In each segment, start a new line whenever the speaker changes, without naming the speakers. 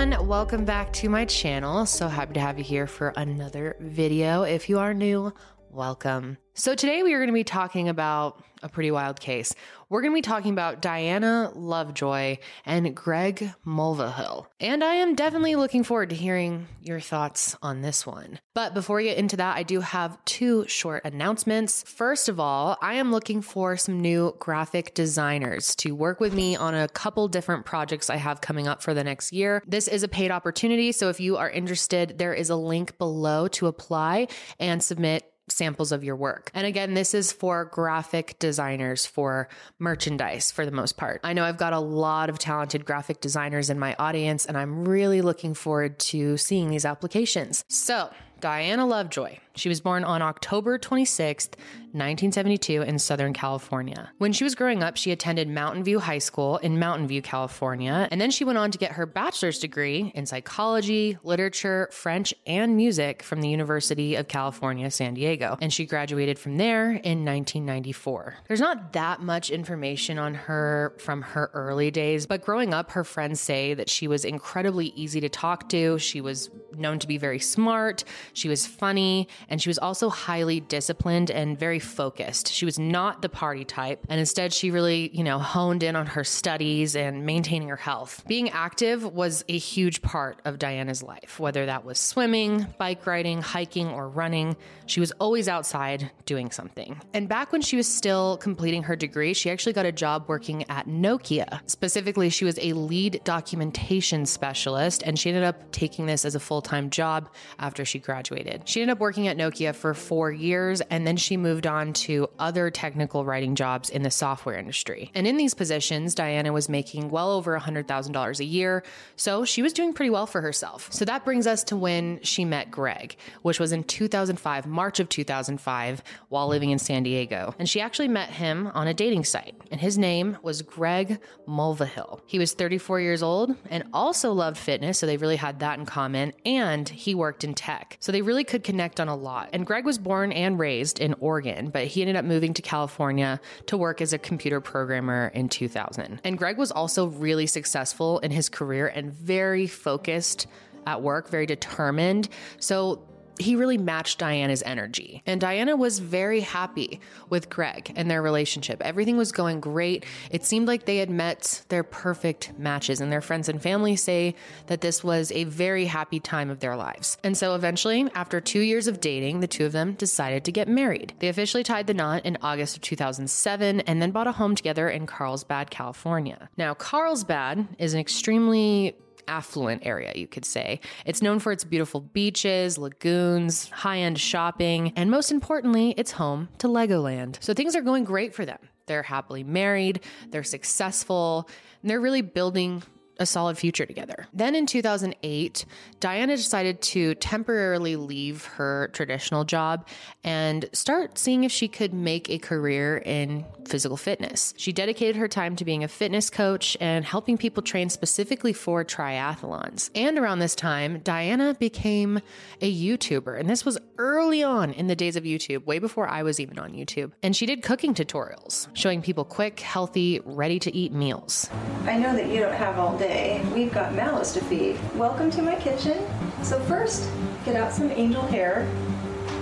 Everyone, welcome back to my channel. So happy to have you here for another video. If you are new, welcome. So today we are going to be talking about a pretty wild case. We're going to be talking about Diana Lovejoy and Greg Mulvihill. And I am definitely looking forward to hearing your thoughts on this one. But before we get into that, I do have two short announcements. First of all, I am looking for some new graphic designers to work with me on a couple different projects I have coming up for the next year. This is a paid opportunity, so if you are interested, there is a link below to apply and submit samples of your work. And again, this is for graphic designers for merchandise for the most part. I know I've got a lot of talented graphic designers in my audience, and I'm really looking forward to seeing these applications. So, Diana Lovejoy. She was born on October 26th, 1972, in Southern California. When she was growing up, she attended Mountain View High School in Mountain View, California, and then she went on to get her bachelor's degree in psychology, literature, French, and music from the University of California, San Diego. And she graduated from there in 1994. There's not that much information on her from her early days, but growing up, her friends say that she was incredibly easy to talk to. She was known to be very smart, she was funny, and she was also highly disciplined and very focused. She was not the party type, and instead, she really, you know, honed in on her studies and maintaining her health. Being active was a huge part of Diana's life, whether that was swimming, bike riding, hiking, or running. She was always outside doing something. And back when she was still completing her degree, she actually got a job working at Nokia. Specifically, she was a lead documentation specialist, and she ended up taking this as a full time job after she graduated. She ended up working at Nokia for four years, and then she moved on to other technical writing jobs in the software industry. And in these positions, Diana was making well over $100,000 a year, so she was doing pretty well for herself. So that brings us to when she met Greg, which was in 2005, March of 2005, while living in San Diego. And she actually met him on a dating site, and his name was Greg Mulvihill. He was 34 years old and also loved fitness, so they really had that in common, and he worked in tech. So they really could connect on a lot. And Greg was born and raised in Oregon, but he ended up moving to California to work as a computer programmer in 2000. And Greg was also really successful in his career and very focused at work, very determined. So he really matched Diana's energy. And Diana was very happy with Greg and their relationship. Everything was going great. It seemed like they had met their perfect matches, and their friends and family say that this was a very happy time of their lives. And so eventually, after two years of dating, the two of them decided to get married. They officially tied the knot in August of 2007 and then bought a home together in Carlsbad, California. Now, Carlsbad is an extremely affluent area, you could say. It's known for its beautiful beaches, lagoons, high end shopping, and most importantly, it's home to Legoland. So things are going great for them. They're happily married, they're successful, and they're really building a solid future together. Then in 2008, Diana decided to temporarily leave her traditional job and start seeing if she could make a career in physical fitness. She dedicated her time to being a fitness coach and helping people train specifically for triathlons. And around this time, Diana became a YouTuber. And this was early on in the days of YouTube, way before I was even on YouTube. And she did cooking tutorials, showing people quick, healthy, ready to eat meals.
I know that you don't have all day. We've got malice to feed. Welcome to my kitchen. So first, get out some angel hair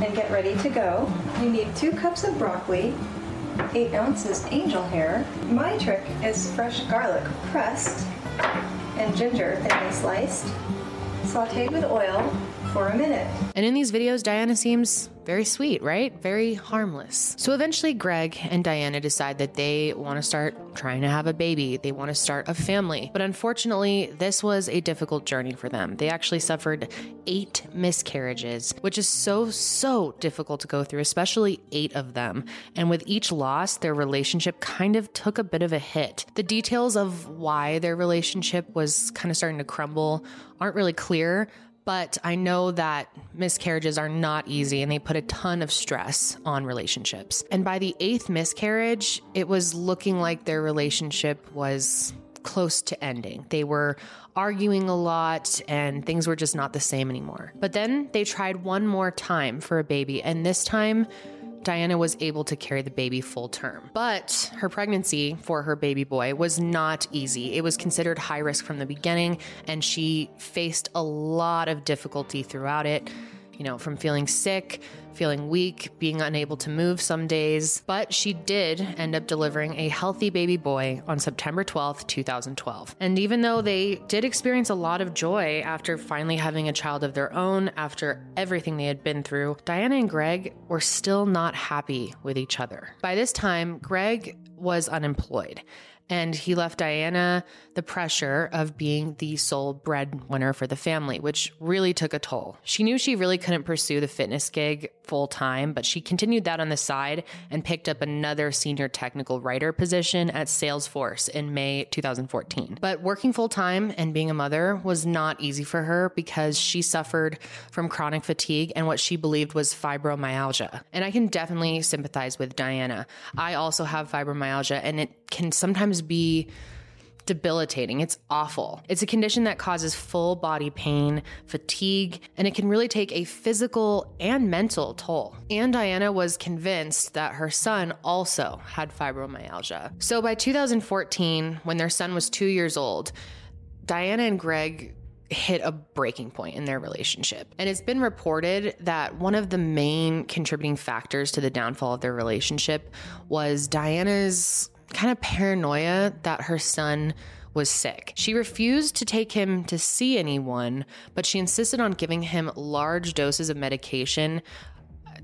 and get ready to go. You need two cups of broccoli, eight ounces angel hair. My trick is fresh garlic pressed and ginger thinly sliced, sauteed with oil, for a minute.
And in these videos, Diana seems very sweet, right? Very harmless. So eventually, Greg and Diana decide that they want to start trying to have a baby. They want to start a family. But unfortunately, this was a difficult journey for them. They actually suffered eight miscarriages, which is so, so difficult to go through, especially eight of them. And with each loss, their relationship kind of took a bit of a hit. The details of why their relationship was kind of starting to crumble aren't really clear, but I know that miscarriages are not easy and they put a ton of stress on relationships. And by the eighth miscarriage, it was looking like their relationship was close to ending. They were arguing a lot and things were just not the same anymore. But then they tried one more time for a baby, and this time, Diana was able to carry the baby full term. But her pregnancy for her baby boy was not easy. It was considered high risk from the beginning, and she faced a lot of difficulty throughout it you know, from feeling sick, feeling weak, being unable to move some days. But she did end up delivering a healthy baby boy on September 12th, 2012. And even though they did experience a lot of joy after finally having a child of their own, after everything they had been through, Diana and Greg were still not happy with each other. By this time, Greg was unemployed and he left Diana the pressure of being the sole breadwinner for the family, which really took a toll. She knew she really couldn't pursue the fitness gig full time, but she continued that on the side and picked up another senior technical writer position at Salesforce in May 2014. But working full time and being a mother was not easy for her because she suffered from chronic fatigue and what she believed was fibromyalgia. And I can definitely sympathize with Diana. I also have fibromyalgia and it can sometimes be debilitating. It's awful. It's a condition that causes full body pain, fatigue, and it can really take a physical and mental toll. And Diana was convinced that her son also had fibromyalgia. So by 2014, when their son was two years old, Diana and Greg hit a breaking point in their relationship. And it's been reported that one of the main contributing factors to the downfall of their relationship was Diana's kind of paranoia that her son was sick. She refused to take him to see anyone, but she insisted on giving him large doses of medication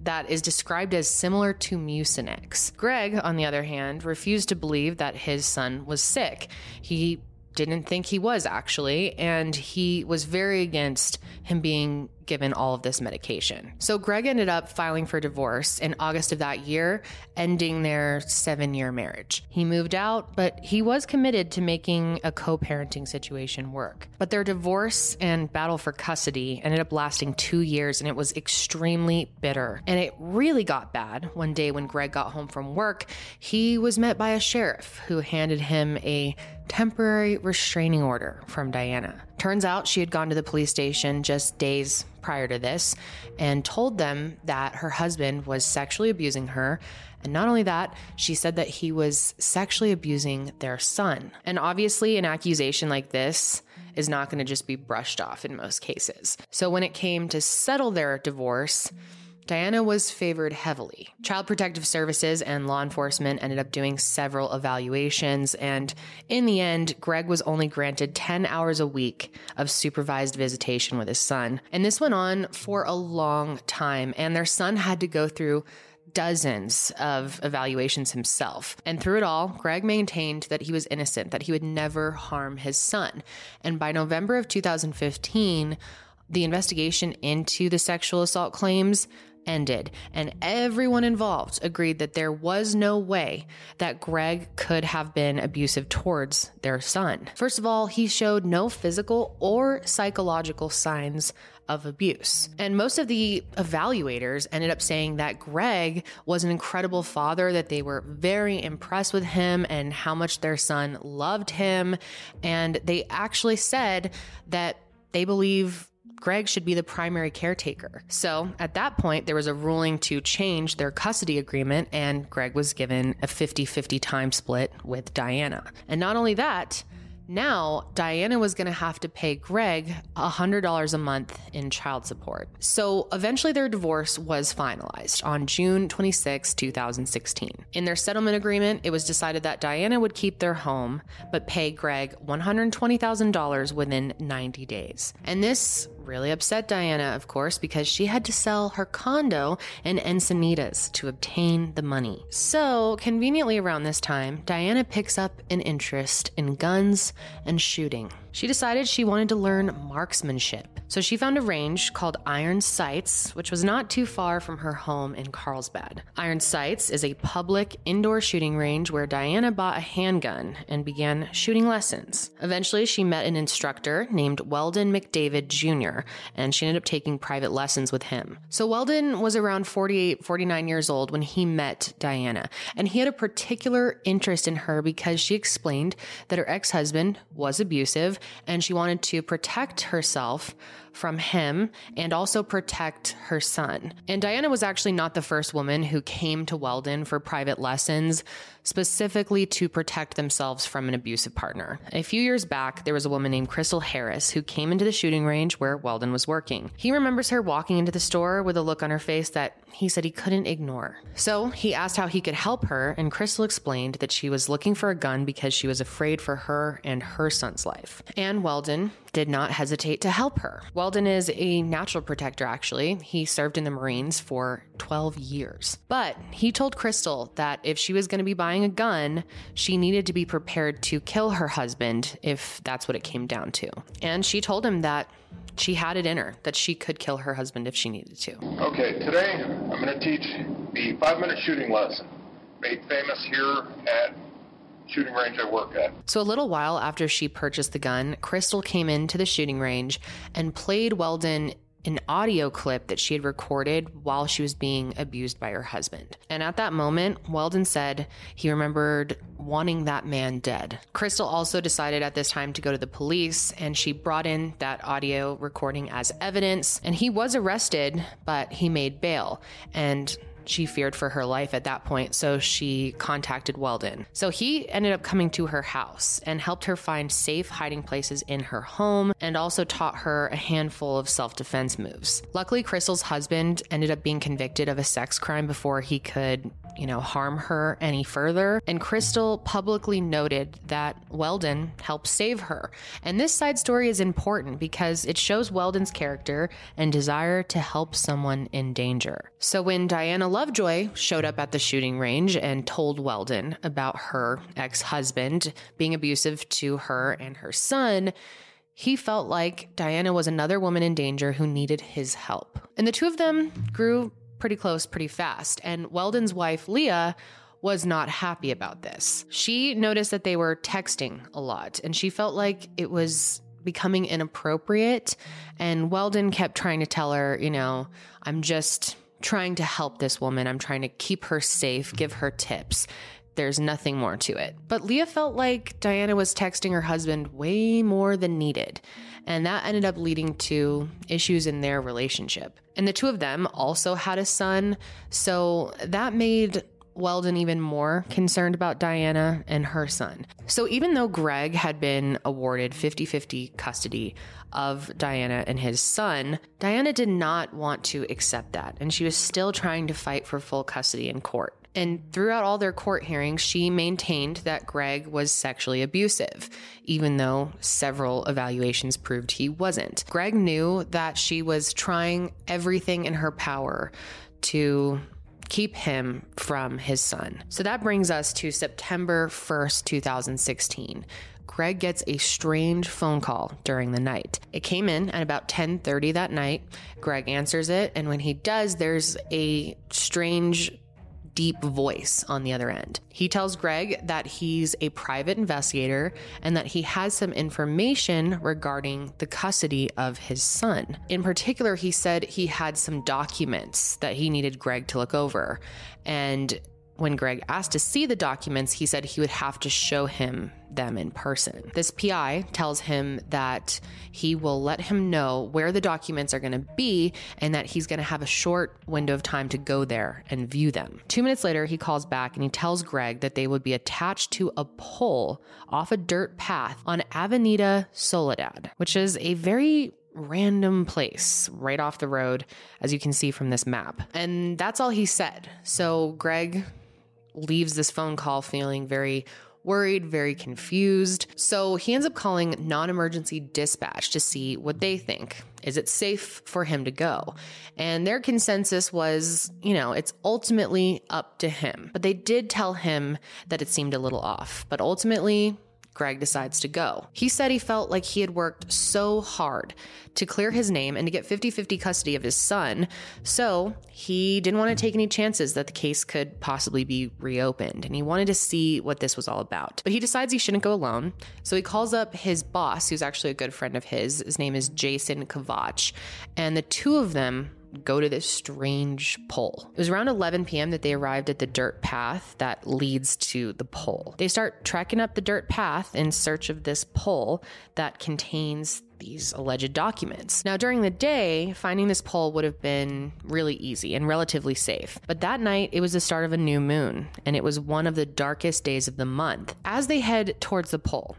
that is described as similar to Mucinex. Greg, on the other hand, refused to believe that his son was sick. He didn't think he was actually, and he was very against him being given all of this medication. So Greg ended up filing for divorce in August of that year, ending their seven year marriage. He moved out, but he was committed to making a co parenting situation work. But their divorce and battle for custody ended up lasting two years, and it was extremely bitter. And it really got bad one day when Greg got home from work. He was met by a sheriff who handed him a temporary restraining order from Diana. Turns out she had gone to the police station just days prior to this and told them that her husband was sexually abusing her. And not only that, she said that he was sexually abusing their son. And obviously, an accusation like this is not going to just be brushed off in most cases. So when it came to settle their divorce, Diana was favored heavily. Child Protective Services and law enforcement ended up doing several evaluations, and in the end, Greg was only granted 10 hours a week of supervised visitation with his son. And this went on for a long time, and their son had to go through dozens of evaluations himself. And through it all, Greg maintained that he was innocent, that he would never harm his son. And by November of 2015, the investigation into the sexual assault claims ended, and everyone involved agreed that there was no way that Greg could have been abusive towards their son. First of all, he showed no physical or psychological signs of abuse. And most of the evaluators ended up saying that Greg was an incredible father, that they were very impressed with him and how much their son loved him. And they actually said that they believe Greg should be the primary caretaker. So at that point, there was a ruling to change their custody agreement, and Greg was given a 50 50 time split with Diana. And not only that, now, Diana was going to have to pay Greg $100 a month in child support. So eventually, their divorce was finalized on June 26, 2016. In their settlement agreement, it was decided that Diana would keep their home, but pay Greg $120,000 within 90 days. And this really upset Diana, of course, because she had to sell her condo in Encinitas to obtain the money. So, conveniently around this time, Diana picks up an interest in guns and shooting. She decided she wanted to learn marksmanship. So she found a range called Iron Sights, which was not too far from her home in Carlsbad. Iron Sights is a public indoor shooting range where Diana bought a handgun and began shooting lessons. Eventually, she met an instructor named Weldon McDavid Jr., and she ended up taking private lessons with him. So Weldon was around 48, 49 years old when he met Diana, and he had a particular interest in her because she explained that her ex husband was abusive and she wanted to protect herself from him and also protect her son. And Diana was actually not the first woman who came to Weldon for private lessons specifically to protect themselves from an abusive partner. A few years back, there was a woman named Crystal Harris who came into the shooting range where Weldon was working. He remembers her walking into the store with a look on her face that he said he couldn't ignore. So he asked how he could help her, and Crystal explained that she was looking for a gun because she was afraid for her and her son's life. And Weldon did not hesitate to help her. Weldon is a natural protector, actually. He served in the Marines for 12 years. But he told Crystal that if she was going to be buying a gun, she needed to be prepared to kill her husband if that's what it came down to. And she told him that she had it in her, that she could kill her husband if she needed to.
Okay, today I'm going to teach the five minute shooting lesson made famous here at shooting range I work at.
So, a little while after she purchased the gun, Crystal came into the shooting range and played Weldon an audio clip that she had recorded while she was being abused by her husband. And at that moment, Weldon said he remembered wanting that man dead. Crystal also decided at this time to go to the police and she brought in that audio recording as evidence. And he was arrested, but he made bail. And she feared for her life at that point, so she contacted Weldon. So he ended up coming to her house and helped her find safe hiding places in her home and also taught her a handful of self defense moves. Luckily, Crystal's husband ended up being convicted of a sex crime before he could, you know, harm her any further. And Crystal publicly noted that Weldon helped save her. And this side story is important because it shows Weldon's character and desire to help someone in danger. So when Diana Lovejoy showed up at the shooting range and told Weldon about her ex husband being abusive to her and her son. He felt like Diana was another woman in danger who needed his help. And the two of them grew pretty close pretty fast. And Weldon's wife, Leah, was not happy about this. She noticed that they were texting a lot and she felt like it was becoming inappropriate. And Weldon kept trying to tell her, you know, I'm just trying to help this woman. I'm trying to keep her safe, give her tips. There's nothing more to it. But Leah felt like Diana was texting her husband way more than needed. And that ended up leading to issues in their relationship. And the two of them also had a son. So that made Weldon even more concerned about Diana and her son. So even though Greg had been awarded 50 50 custody of Diana and his son, Diana did not want to accept that. And she was still trying to fight for full custody in court. And throughout all their court hearings, she maintained that Greg was sexually abusive, even though several evaluations proved he wasn't. Greg knew that she was trying everything in her power to keep him from his son. So that brings us to September 1st, 2016. Greg gets a strange phone call during the night. It came in at about 10:30 that night. Greg answers it, and when he does, there's a strange deep voice on the other end. He tells Greg that he's a private investigator and that he has some information regarding the custody of his son. In particular, he said he had some documents that he needed Greg to look over. And when Greg asked to see the documents, he said he would have to show him them in person. This PI tells him that he will let him know where the documents are going to be and that he's going to have a short window of time to go there and view them. Two minutes later, he calls back and he tells Greg that they would be attached to a pole off a dirt path on Avenida Soledad, which is a very random place right off the road, as you can see from this map. And that's all he said. So Greg leaves this phone call feeling very worried, very confused. So he ends up calling non emergency dispatch to see what they think. Is it safe for him to go? And their consensus was, you know, it's ultimately up to him. But they did tell him that it seemed a little off. But ultimately, Greg decides to go. He said he felt like he had worked so hard to clear his name and to get 50 50 custody of his son. So he didn't want to take any chances that the case could possibly be reopened. And he wanted to see what this was all about. But he decides he shouldn't go alone. So he calls up his boss, who's actually a good friend of his. His name is Jason Kovach. And the two of them go to this strange pole. It was around 11 p.m. that they arrived at the dirt path that leads to the pole. They start trekking up the dirt path in search of this pole that contains these alleged documents. Now, during the day, finding this pole would have been really easy and relatively safe. But that night, it was the start of a new moon, and it was one of the darkest days of the month. As they head towards the pole,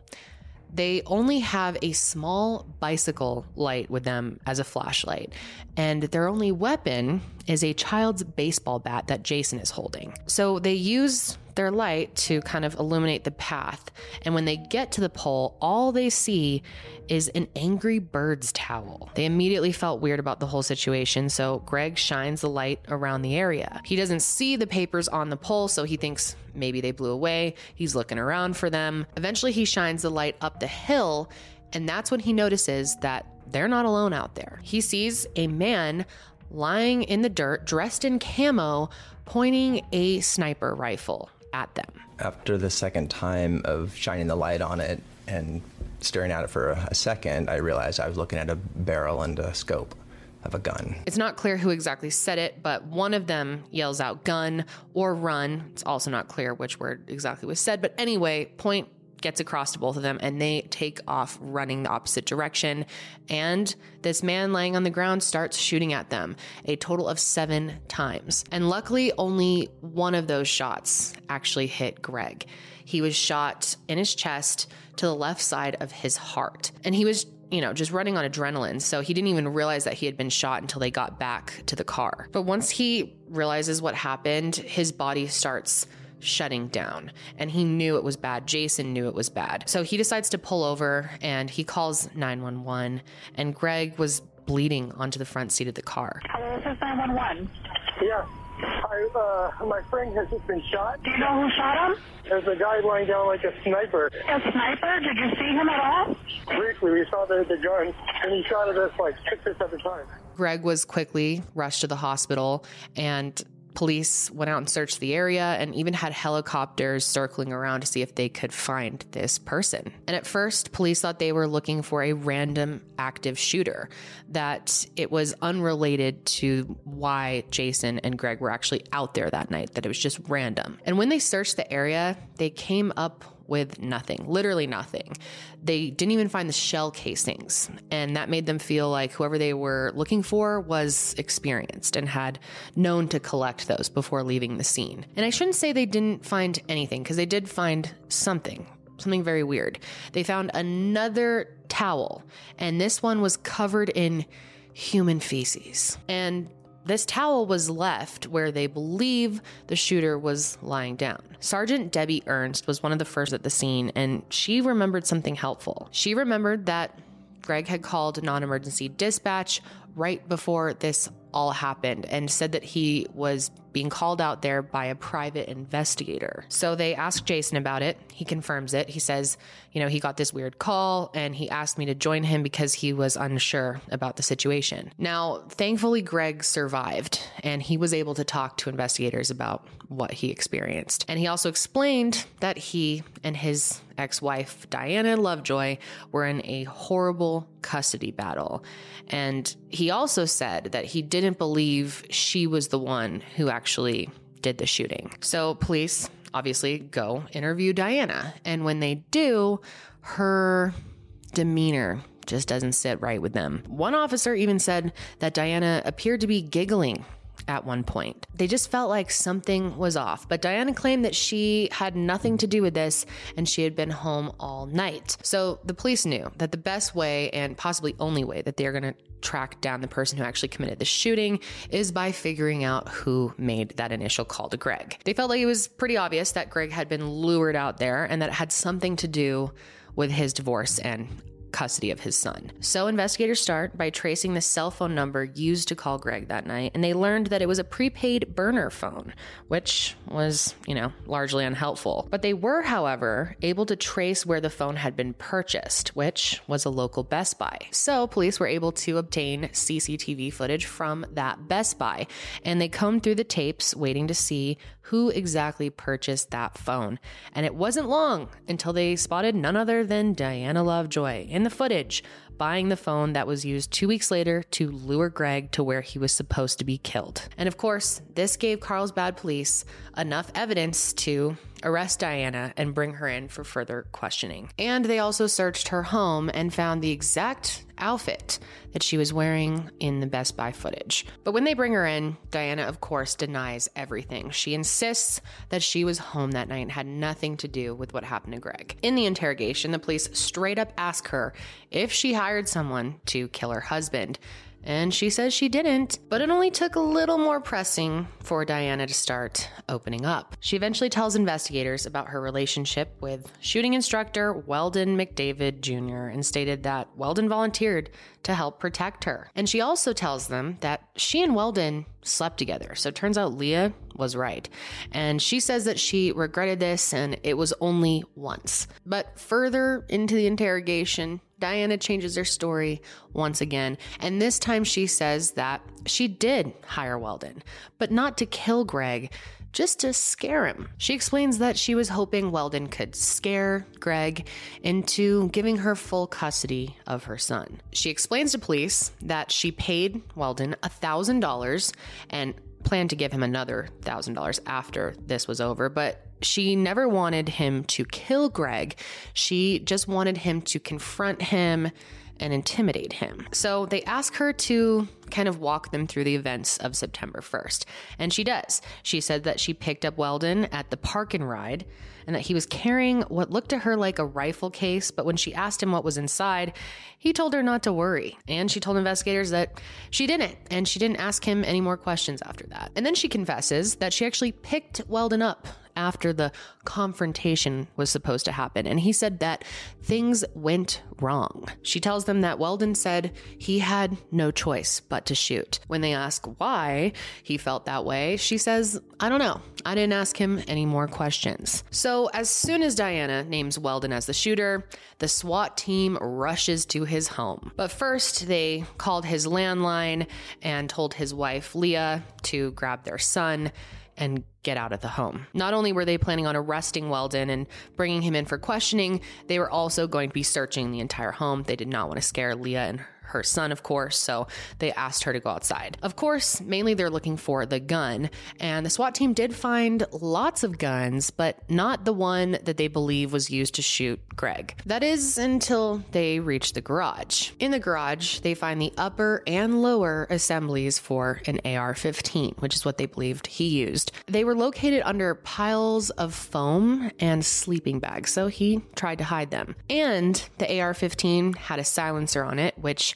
they only have a small bicycle light with them as a flashlight, and their only weapon is a child's baseball bat that Jason is holding. So they use their light to kind of illuminate the path. And when they get to the pole, all they see is an Angry Birds towel. They immediately felt weird about the whole situation, so Greg shines the light around the area. He doesn't see the papers on the pole, so he thinks maybe they blew away. He's looking around for them. Eventually, he shines the light up the hill, and that's when he notices that they're not alone out there. He sees a man lying in the dirt, dressed in camo, pointing a sniper rifle at them.
After the second time of shining the light on it and staring at it for a second, I realized I was looking at a barrel and a scope of a gun.
It's not clear who exactly said it, but one of them yells out gun or run. It's also not clear which word exactly was said, but anyway, point gets across to both of them and they take off running the opposite direction. And this man laying on the ground starts shooting at them a total of seven times. And luckily, only one of those shots actually hit Greg. He was shot in his chest to the left side of his heart. And he was you know, just running on adrenaline. So he didn't even realize that he had been shot until they got back to the car. But once he realizes what happened, his body starts shutting down. And he knew it was bad. Jason knew it was bad. So he decides to pull over and he calls 911. And Greg was bleeding onto the front seat of the car.
Hello, this is 911.
Yeah. I, uh, my friend has just been shot.
Do you know who shot him?
There's a guy lying down like a sniper.
A sniper? Did you see him at all?
Briefly, we saw the, the gun, and he shot at us like six or seven times.
Greg was quickly rushed to the hospital, and Police went out and searched the area and even had helicopters circling around to see if they could find this person. And at first, police thought they were looking for a random active shooter, that it was unrelated to why Jason and Greg were actually out there that night, that it was just random. And when they searched the area, they came up with nothing, literally nothing. They didn't even find the shell casings. And that made them feel like whoever they were looking for was experienced and had known to collect those before leaving the scene. And I shouldn't say they didn't find anything, because they did find something. Something very weird. They found another towel, and this one was covered in human feces. And this towel was left where they believe the shooter was lying down. Sergeant Debbie Ernst was one of the first at the scene, and she remembered something helpful. She remembered that Greg had called non emergency dispatch right before this all happened and said that he was being called out there by a private investigator. So they asked Jason about it. He confirms it. He says, you know, he got this weird call and he asked me to join him because he was unsure about the situation. Now, thankfully, Greg survived and he was able to talk to investigators about what he experienced. And he also explained that he and his ex wife, Diana Lovejoy, were in a horrible custody battle. And he also said that he didn't believe she was the one who actually did the shooting. So police obviously go interview Diana. And when they do, her demeanor just doesn't sit right with them. One officer even said that Diana appeared to be giggling at one point. They just felt like something was off, but Diana claimed that she had nothing to do with this and she had been home all night. So the police knew that the best way and possibly only way that they're going to track down the person who actually committed the shooting is by figuring out who made that initial call to Greg. They felt like it was pretty obvious that Greg had been lured out there and that it had something to do with his divorce and custody of his son. So investigators start by tracing the cell phone number used to call Greg that night, and they learned that it was a prepaid burner phone, which was, you know, largely unhelpful. But they were, however, able to trace where the phone had been purchased, which was a local Best Buy. So police were able to obtain CCTV footage from that Best Buy, and they combed through the tapes waiting to see who exactly purchased that phone. And it wasn't long until they spotted none other than Diana Lovejoy in the footage buying the phone that was used two weeks later to lure Greg to where he was supposed to be killed. And of course, this gave Carlsbad police enough evidence to arrest Diana and bring her in for further questioning. And they also searched her home and found the exact outfit that she was wearing in the Best Buy footage. But when they bring her in, Diana, of course, denies everything. She insists that she was home that night and had nothing to do with what happened to Greg. In the interrogation, the police straight up ask her if she hired someone to kill her husband. And she says she didn't, but it only took a little more pressing for Diana to start opening up. She eventually tells investigators about her relationship with shooting instructor Weldon McDavid Jr. and stated that Weldon volunteered to help protect her. And she also tells them that she and Weldon slept together. So it turns out Leah was right. And she says that she regretted this and it was only once. But further into the interrogation, Diana changes her story once again. And this time she says that she did hire Weldon, but not to kill Greg, just to scare him. She explains that she was hoping Weldon could scare Greg into giving her full custody of her son. She explains to police that she paid Weldon $1,000 and planned to give him another $1,000 after this was over, but she never wanted him to kill Greg. She just wanted him to confront him and intimidate him. So they ask her to kind of walk them through the events of September 1st. And she does. She said that she picked up Weldon at the park and ride and that he was carrying what looked to her like a rifle case. But when she asked him what was inside, he told her not to worry. And she told investigators that she didn't. And she didn't ask him any more questions after that. And then she confesses that she actually picked Weldon up after the confrontation was supposed to happen. And he said that things went wrong. She tells them that Weldon said he had no choice but to shoot. When they ask why he felt that way, she says, I don't know. I didn't ask him any more questions. So, as soon as Diana names Weldon as the shooter, the SWAT team rushes to his home. But first, they called his landline and told his wife, Leah, to grab their son and get out of the home. Not only were they planning on arresting Weldon and bringing him in for questioning, they were also going to be searching the entire home. They did not want to scare Leah and her son, of course, so they asked her to go outside. Of course, mainly they're looking for the gun, and the SWAT team did find lots of guns, but not the one that they believe was used to shoot Greg. That is until they reach the garage. In the garage, they find the upper and lower assemblies for an AR 15, which is what they believed he used. They were located under piles of foam and sleeping bags, so he tried to hide them. And the AR 15 had a silencer on it, which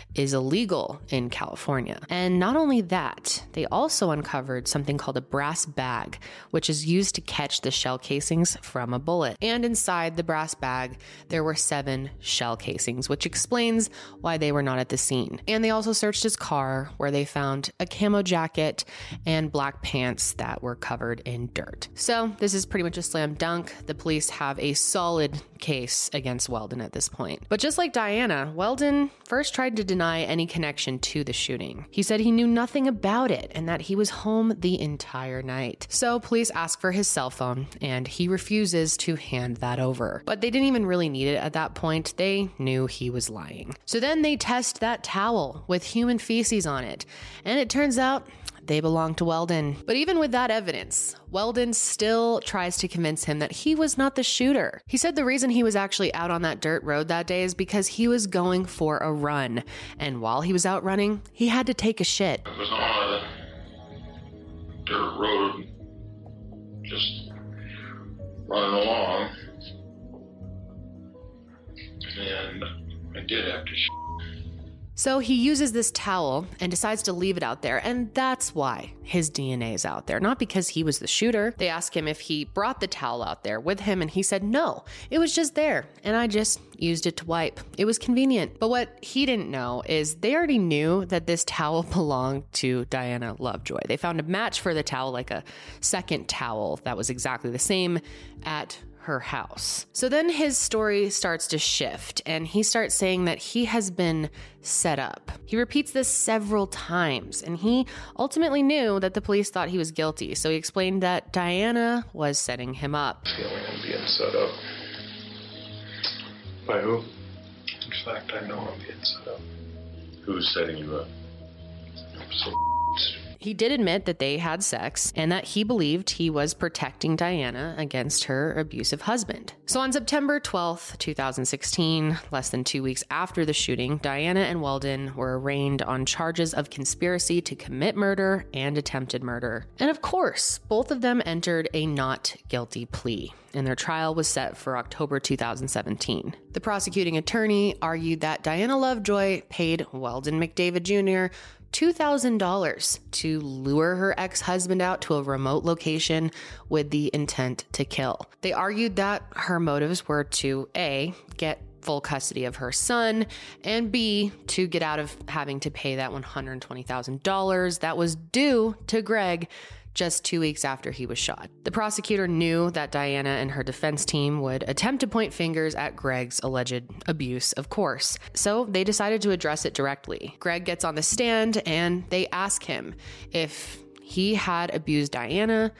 is illegal in California. And not only that, they also uncovered something called a brass bag, which is used to catch the shell casings from a bullet. And inside the brass bag, there were seven shell casings, which explains why they were not at the scene. And they also searched his car, where they found a camo jacket and black pants that were covered in dirt. So this is pretty much a slam dunk. The police have a solid case against Weldon at this point. But just like Diana, Weldon first tried to deny any connection to the shooting. He said he knew nothing about it and that he was home the entire night. So police ask for his cell phone and he refuses to hand that over. But they didn't even really need it at that point. They knew he was lying. So then they test that towel with human feces on it. And it turns out they belong to Weldon. But even with that evidence, Weldon still tries to convince him that he was not the shooter. He said the reason he was actually out on that dirt road that day is because he was going for a run. And while he was out running, he had to take a shit.
It was on dirt road, just running along. And I did have to
So he uses this towel and decides to leave it out there, and that's why his DNA is out there. Not because he was the shooter. They ask him if he brought the towel out there with him, and he said no, it was just there, and I just used it to wipe. It was convenient. But what he didn't know is they already knew that this towel belonged to Diana Lovejoy. They found a match for the towel, like a second towel that was exactly the same at her house. So then his story starts to shift and he starts saying that he has been set up. He repeats this several times and he ultimately knew that the police thought he was guilty. So he explained that Diana was setting him up.
feeling I'm being set up. By who? In fact, I know I'm being set up. Who's setting you up? So
He did admit that they had sex and that he believed he was protecting Diana against her abusive husband. So on September 12th, 2016, less than two weeks after the shooting, Diana and Weldon were arraigned on charges of conspiracy to commit murder and attempted murder. And of course, both of them entered a not guilty plea and their trial was set for October 2017. The prosecuting attorney argued that Diana Lovejoy paid Weldon McDavid Jr. $2,000 to lure her ex husband out to a remote location with the intent to kill. They argued that her motives were to A, get full custody of her son, and B, to get out of having to pay that $120,000 that was due to Greg just two weeks after he was shot. The prosecutor knew that Diana and her defense team would attempt to point fingers at Greg's alleged abuse, of course. So they decided to address it directly. Greg gets on the stand and they ask him if he had abused Diana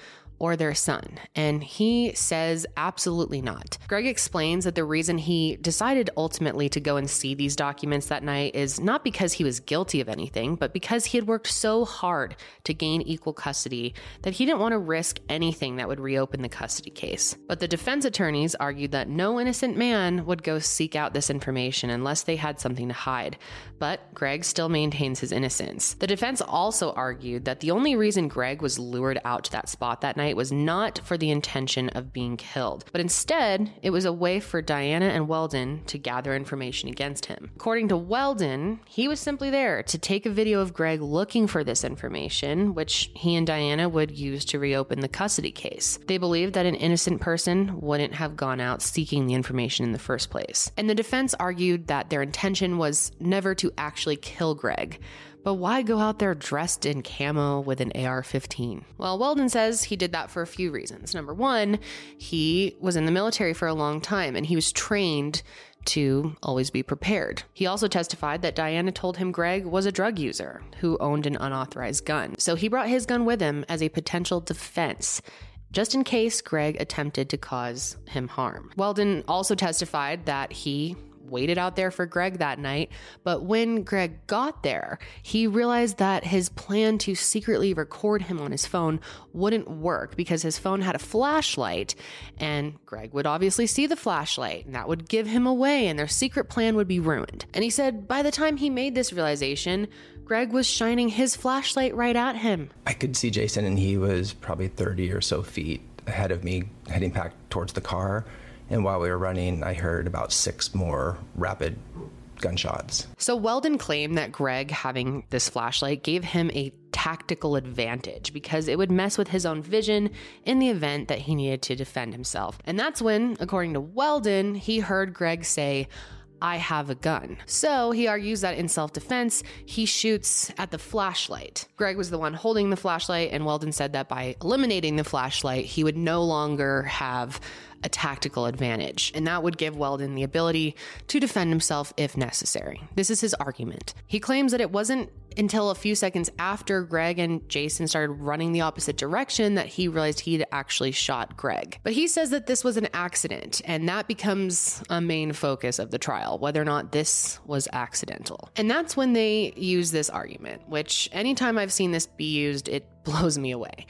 or their son. And he says absolutely not. Greg explains that the reason he decided ultimately to go and see these documents that night is not because he was guilty of anything, but because he had worked so hard to gain equal custody that he didn't want to risk anything that would reopen the custody case. But the defense attorneys argued that no innocent man would go seek out this information unless they had something to hide. But Greg still maintains his innocence. The defense also argued that the only reason Greg was lured out to that spot that night was not for the intention of being killed, but instead it was a way for Diana and Weldon to gather information against him. According to Weldon, he was simply there to take a video of Greg looking for this information, which he and Diana would use to reopen the custody case. They believed that an innocent person wouldn't have gone out seeking the information in the first place. And the defense argued that their intention was never to actually kill Greg. But why go out there dressed in camo with an AR 15? Well, Weldon says he did that for a few reasons. Number one, he was in the military for a long time and he was trained to always be prepared. He also testified that Diana told him Greg was a drug user who owned an unauthorized gun. So he brought his gun with him as a potential defense just in case Greg attempted to cause him harm. Weldon also testified that he waited out there for Greg that night, but when Greg got there, he realized that his plan to secretly record him on his phone wouldn't work because his phone had a flashlight and Greg would obviously see the flashlight and that would give him away and their secret plan would be ruined. And he said by the time he made this realization, Greg was shining his flashlight right at him.
I could see Jason, and he was probably 30 or so feet ahead of me, heading back towards the car. And while we were running, I heard about six more rapid gunshots.
So Weldon claimed that Greg having this flashlight gave him a tactical advantage because it would mess with his own vision in the event that he needed to defend himself. And that's when, according to Weldon, he heard Greg say, I have a gun. So he argues that in self defense, he shoots at the flashlight. Greg was the one holding the flashlight, and Weldon said that by eliminating the flashlight, he would no longer have a tactical advantage, and that would give Weldon the ability to defend himself if necessary. This is his argument. He claims that it wasn't until a few seconds after Greg and Jason started running the opposite direction that he realized he'd actually shot Greg. But he says that this was an accident, and that becomes a main focus of the trial whether or not this was accidental. And that's when they use this argument, which anytime I've seen this be used, it blows me away.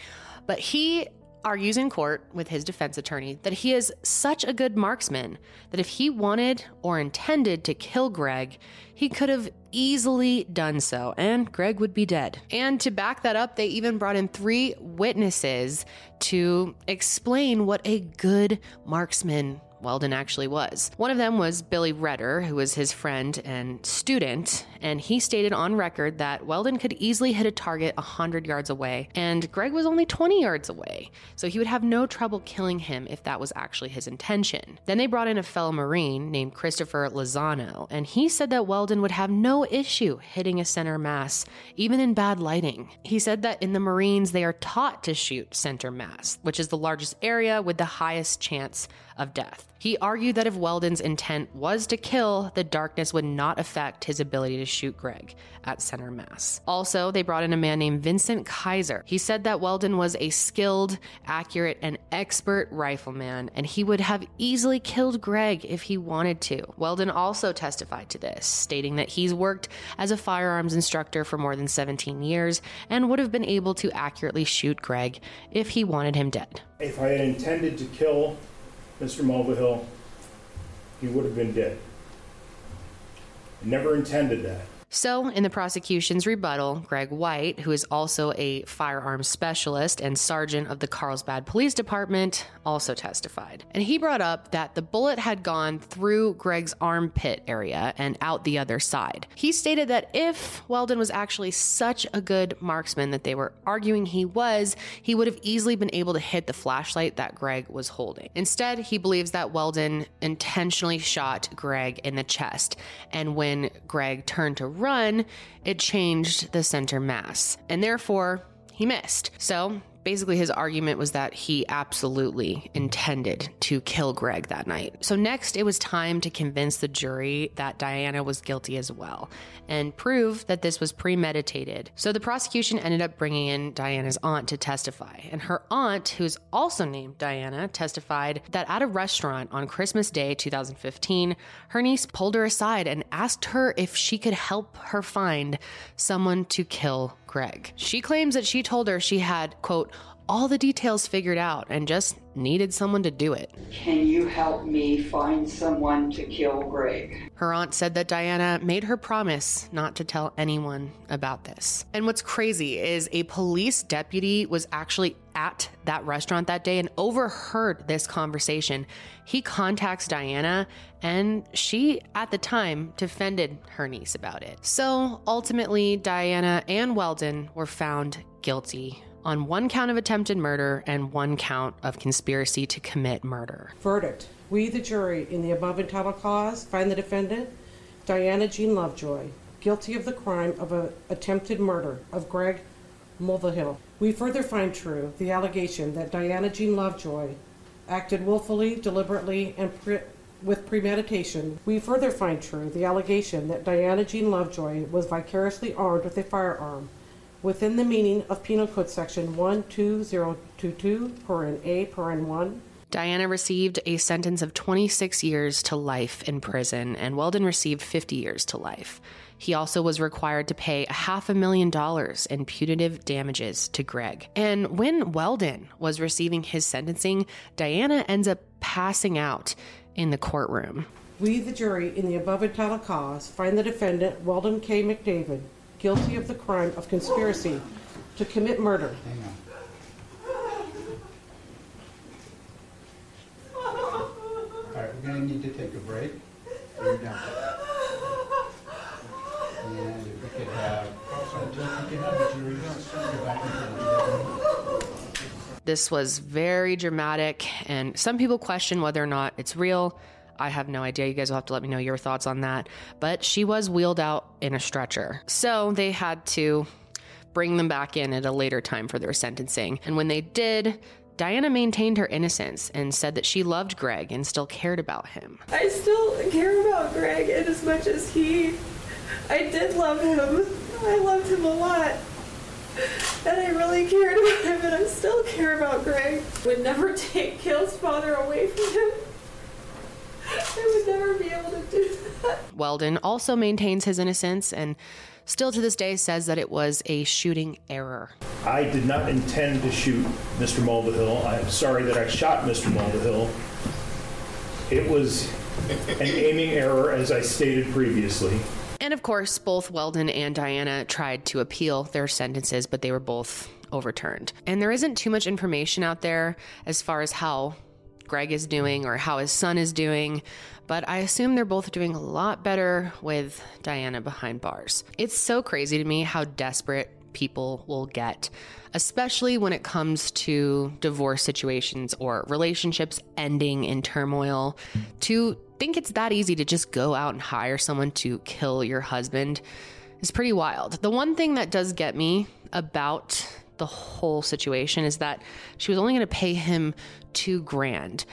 But he argues in court with his defense attorney that he is such a good marksman that if he wanted or intended to kill Greg, he could have easily done so, and Greg would be dead. And to back that up, they even brought in three witnesses to explain what a good marksman Weldon actually was. One of them was Billy Redder, who was his friend and student, and he stated on record that Weldon could easily hit a target 100 yards away, and Greg was only 20 yards away, so he would have no trouble killing him if that was actually his intention. Then they brought in a fellow Marine named Christopher Lozano, and he said that Weldon would have no issue hitting a center mass, even in bad lighting. He said that in the Marines, they are taught to shoot center mass, which is the largest area with the highest chance of death. He argued that if Weldon's intent was to kill, the darkness would not affect his ability to shoot Greg at center mass. Also, they brought in a man named Vincent Kaiser. He said that Weldon was a skilled, accurate, and expert rifleman, and he would have easily killed Greg if he wanted to. Weldon also testified to this, stating that he's worked as a firearms instructor for more than 17 years and would have been able to accurately shoot Greg if he wanted him dead.
If I had intended to kill Mr. Mulvihill, he would have been dead. I never intended that.
So, in the prosecution's rebuttal, Greg White, who is also a firearms specialist and sergeant of the Carlsbad Police Department, also testified. And he brought up that the bullet had gone through Greg's armpit area and out the other side. He stated that if Weldon was actually such a good marksman that they were arguing he was, he would have easily been able to hit the flashlight that Greg was holding. Instead, he believes that Weldon intentionally shot Greg in the chest, and when Greg turned to run, it changed the center mass, and therefore he missed. So basically, his argument was that he absolutely intended to kill Greg that night. So, next, it was time to convince the jury that Diana was guilty as well and prove that this was premeditated. So, the prosecution ended up bringing in Diana's aunt to testify. And her aunt, who's also named Diana, testified that at a restaurant on Christmas Day 2015, her niece pulled her aside and asked her if she could help her find someone to kill She claims that she told her she had, quote, all the details figured out and just needed someone to do it.
Can you help me find someone to kill Greg?
Her aunt said that Diana made her promise not to tell anyone about this. And what's crazy is a police deputy was actually at that restaurant that day and overheard this conversation. He contacts Diana, and she, at the time, defended her niece about it. So ultimately, Diana and Weldon were found guilty on one count of attempted murder and one count of conspiracy to commit murder.
Verdict. We, the jury, in the above entitled cause, find the defendant, Diana Jean Lovejoy, guilty of the crime of a attempted murder of Greg Mulvihill. We further find true the allegation that Diana Jean Lovejoy acted willfully, deliberately, and pre- with premeditation. We further find true the allegation that Diana Jean Lovejoy was vicariously armed with a firearm within the meaning of Penal Code Section 12022, paren A, paren 1.
Diana received a sentence of 26 years to life in prison, and Weldon received 50 years to life. He also was required to pay a half a million dollars in punitive damages to Greg. And when Weldon was receiving his sentencing, Diana ends up passing out in the courtroom.
We, the jury, in the above entitled cause, find the defendant, Weldon K. McDavid, guilty of the crime of conspiracy to commit murder.
All right, we're going to need to take a break. You're done. And if we could have, until we can have the jury go back into the
This was very dramatic, and some people question whether or not it's real. I have no idea. You guys will have to let me know your thoughts on that. But she was wheeled out in a stretcher. So they had to bring them back in at a later time for their sentencing. And when they did, Diana maintained her innocence and said that she loved Greg and still cared about him.
I still care about Greg, and as much as he, I did love him. I loved him a lot. And I really cared about him, and I still care about Greg. Would never take Kale's father away from him. I would never be able to do that.
Weldon also maintains his innocence and still to this day says that it was a shooting error.
I did not intend to shoot Mr. Mulvihill. I'm sorry that I shot Mr. Mulvihill. It was an aiming error, as I stated previously.
And of course, both Weldon and Diana tried to appeal their sentences, but they were both overturned. And there isn't too much information out there as far as how Greg is mm-hmm. doing or how his son is doing, but I assume they're both doing a lot better with Diana behind bars. It's so crazy to me how desperate people will get, especially when it comes to divorce situations or relationships ending in turmoil, to think it's that easy to just go out and hire someone to kill your husband is pretty wild. The one thing that does get me about the whole situation is that she was only going to pay him two grand.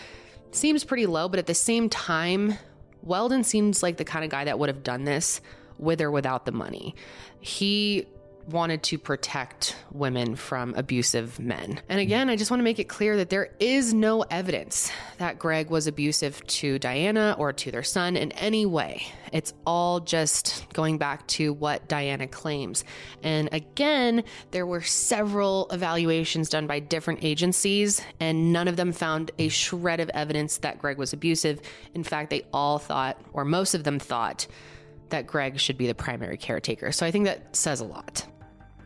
Seems pretty low, but at the same time, Weldon seems like the kind of guy that would have done this with or without the money. He wanted to protect women from abusive men. And again, I just want to make it clear that there is no evidence that Greg was abusive to Diana or to their son in any way. It's all just going back to what Diana claims. And again, there were several evaluations done by different agencies, and none of them found a shred of evidence that Greg was abusive. In fact, they all thought, or most of them thought, that Greg should be the primary caretaker. So I think that says a lot.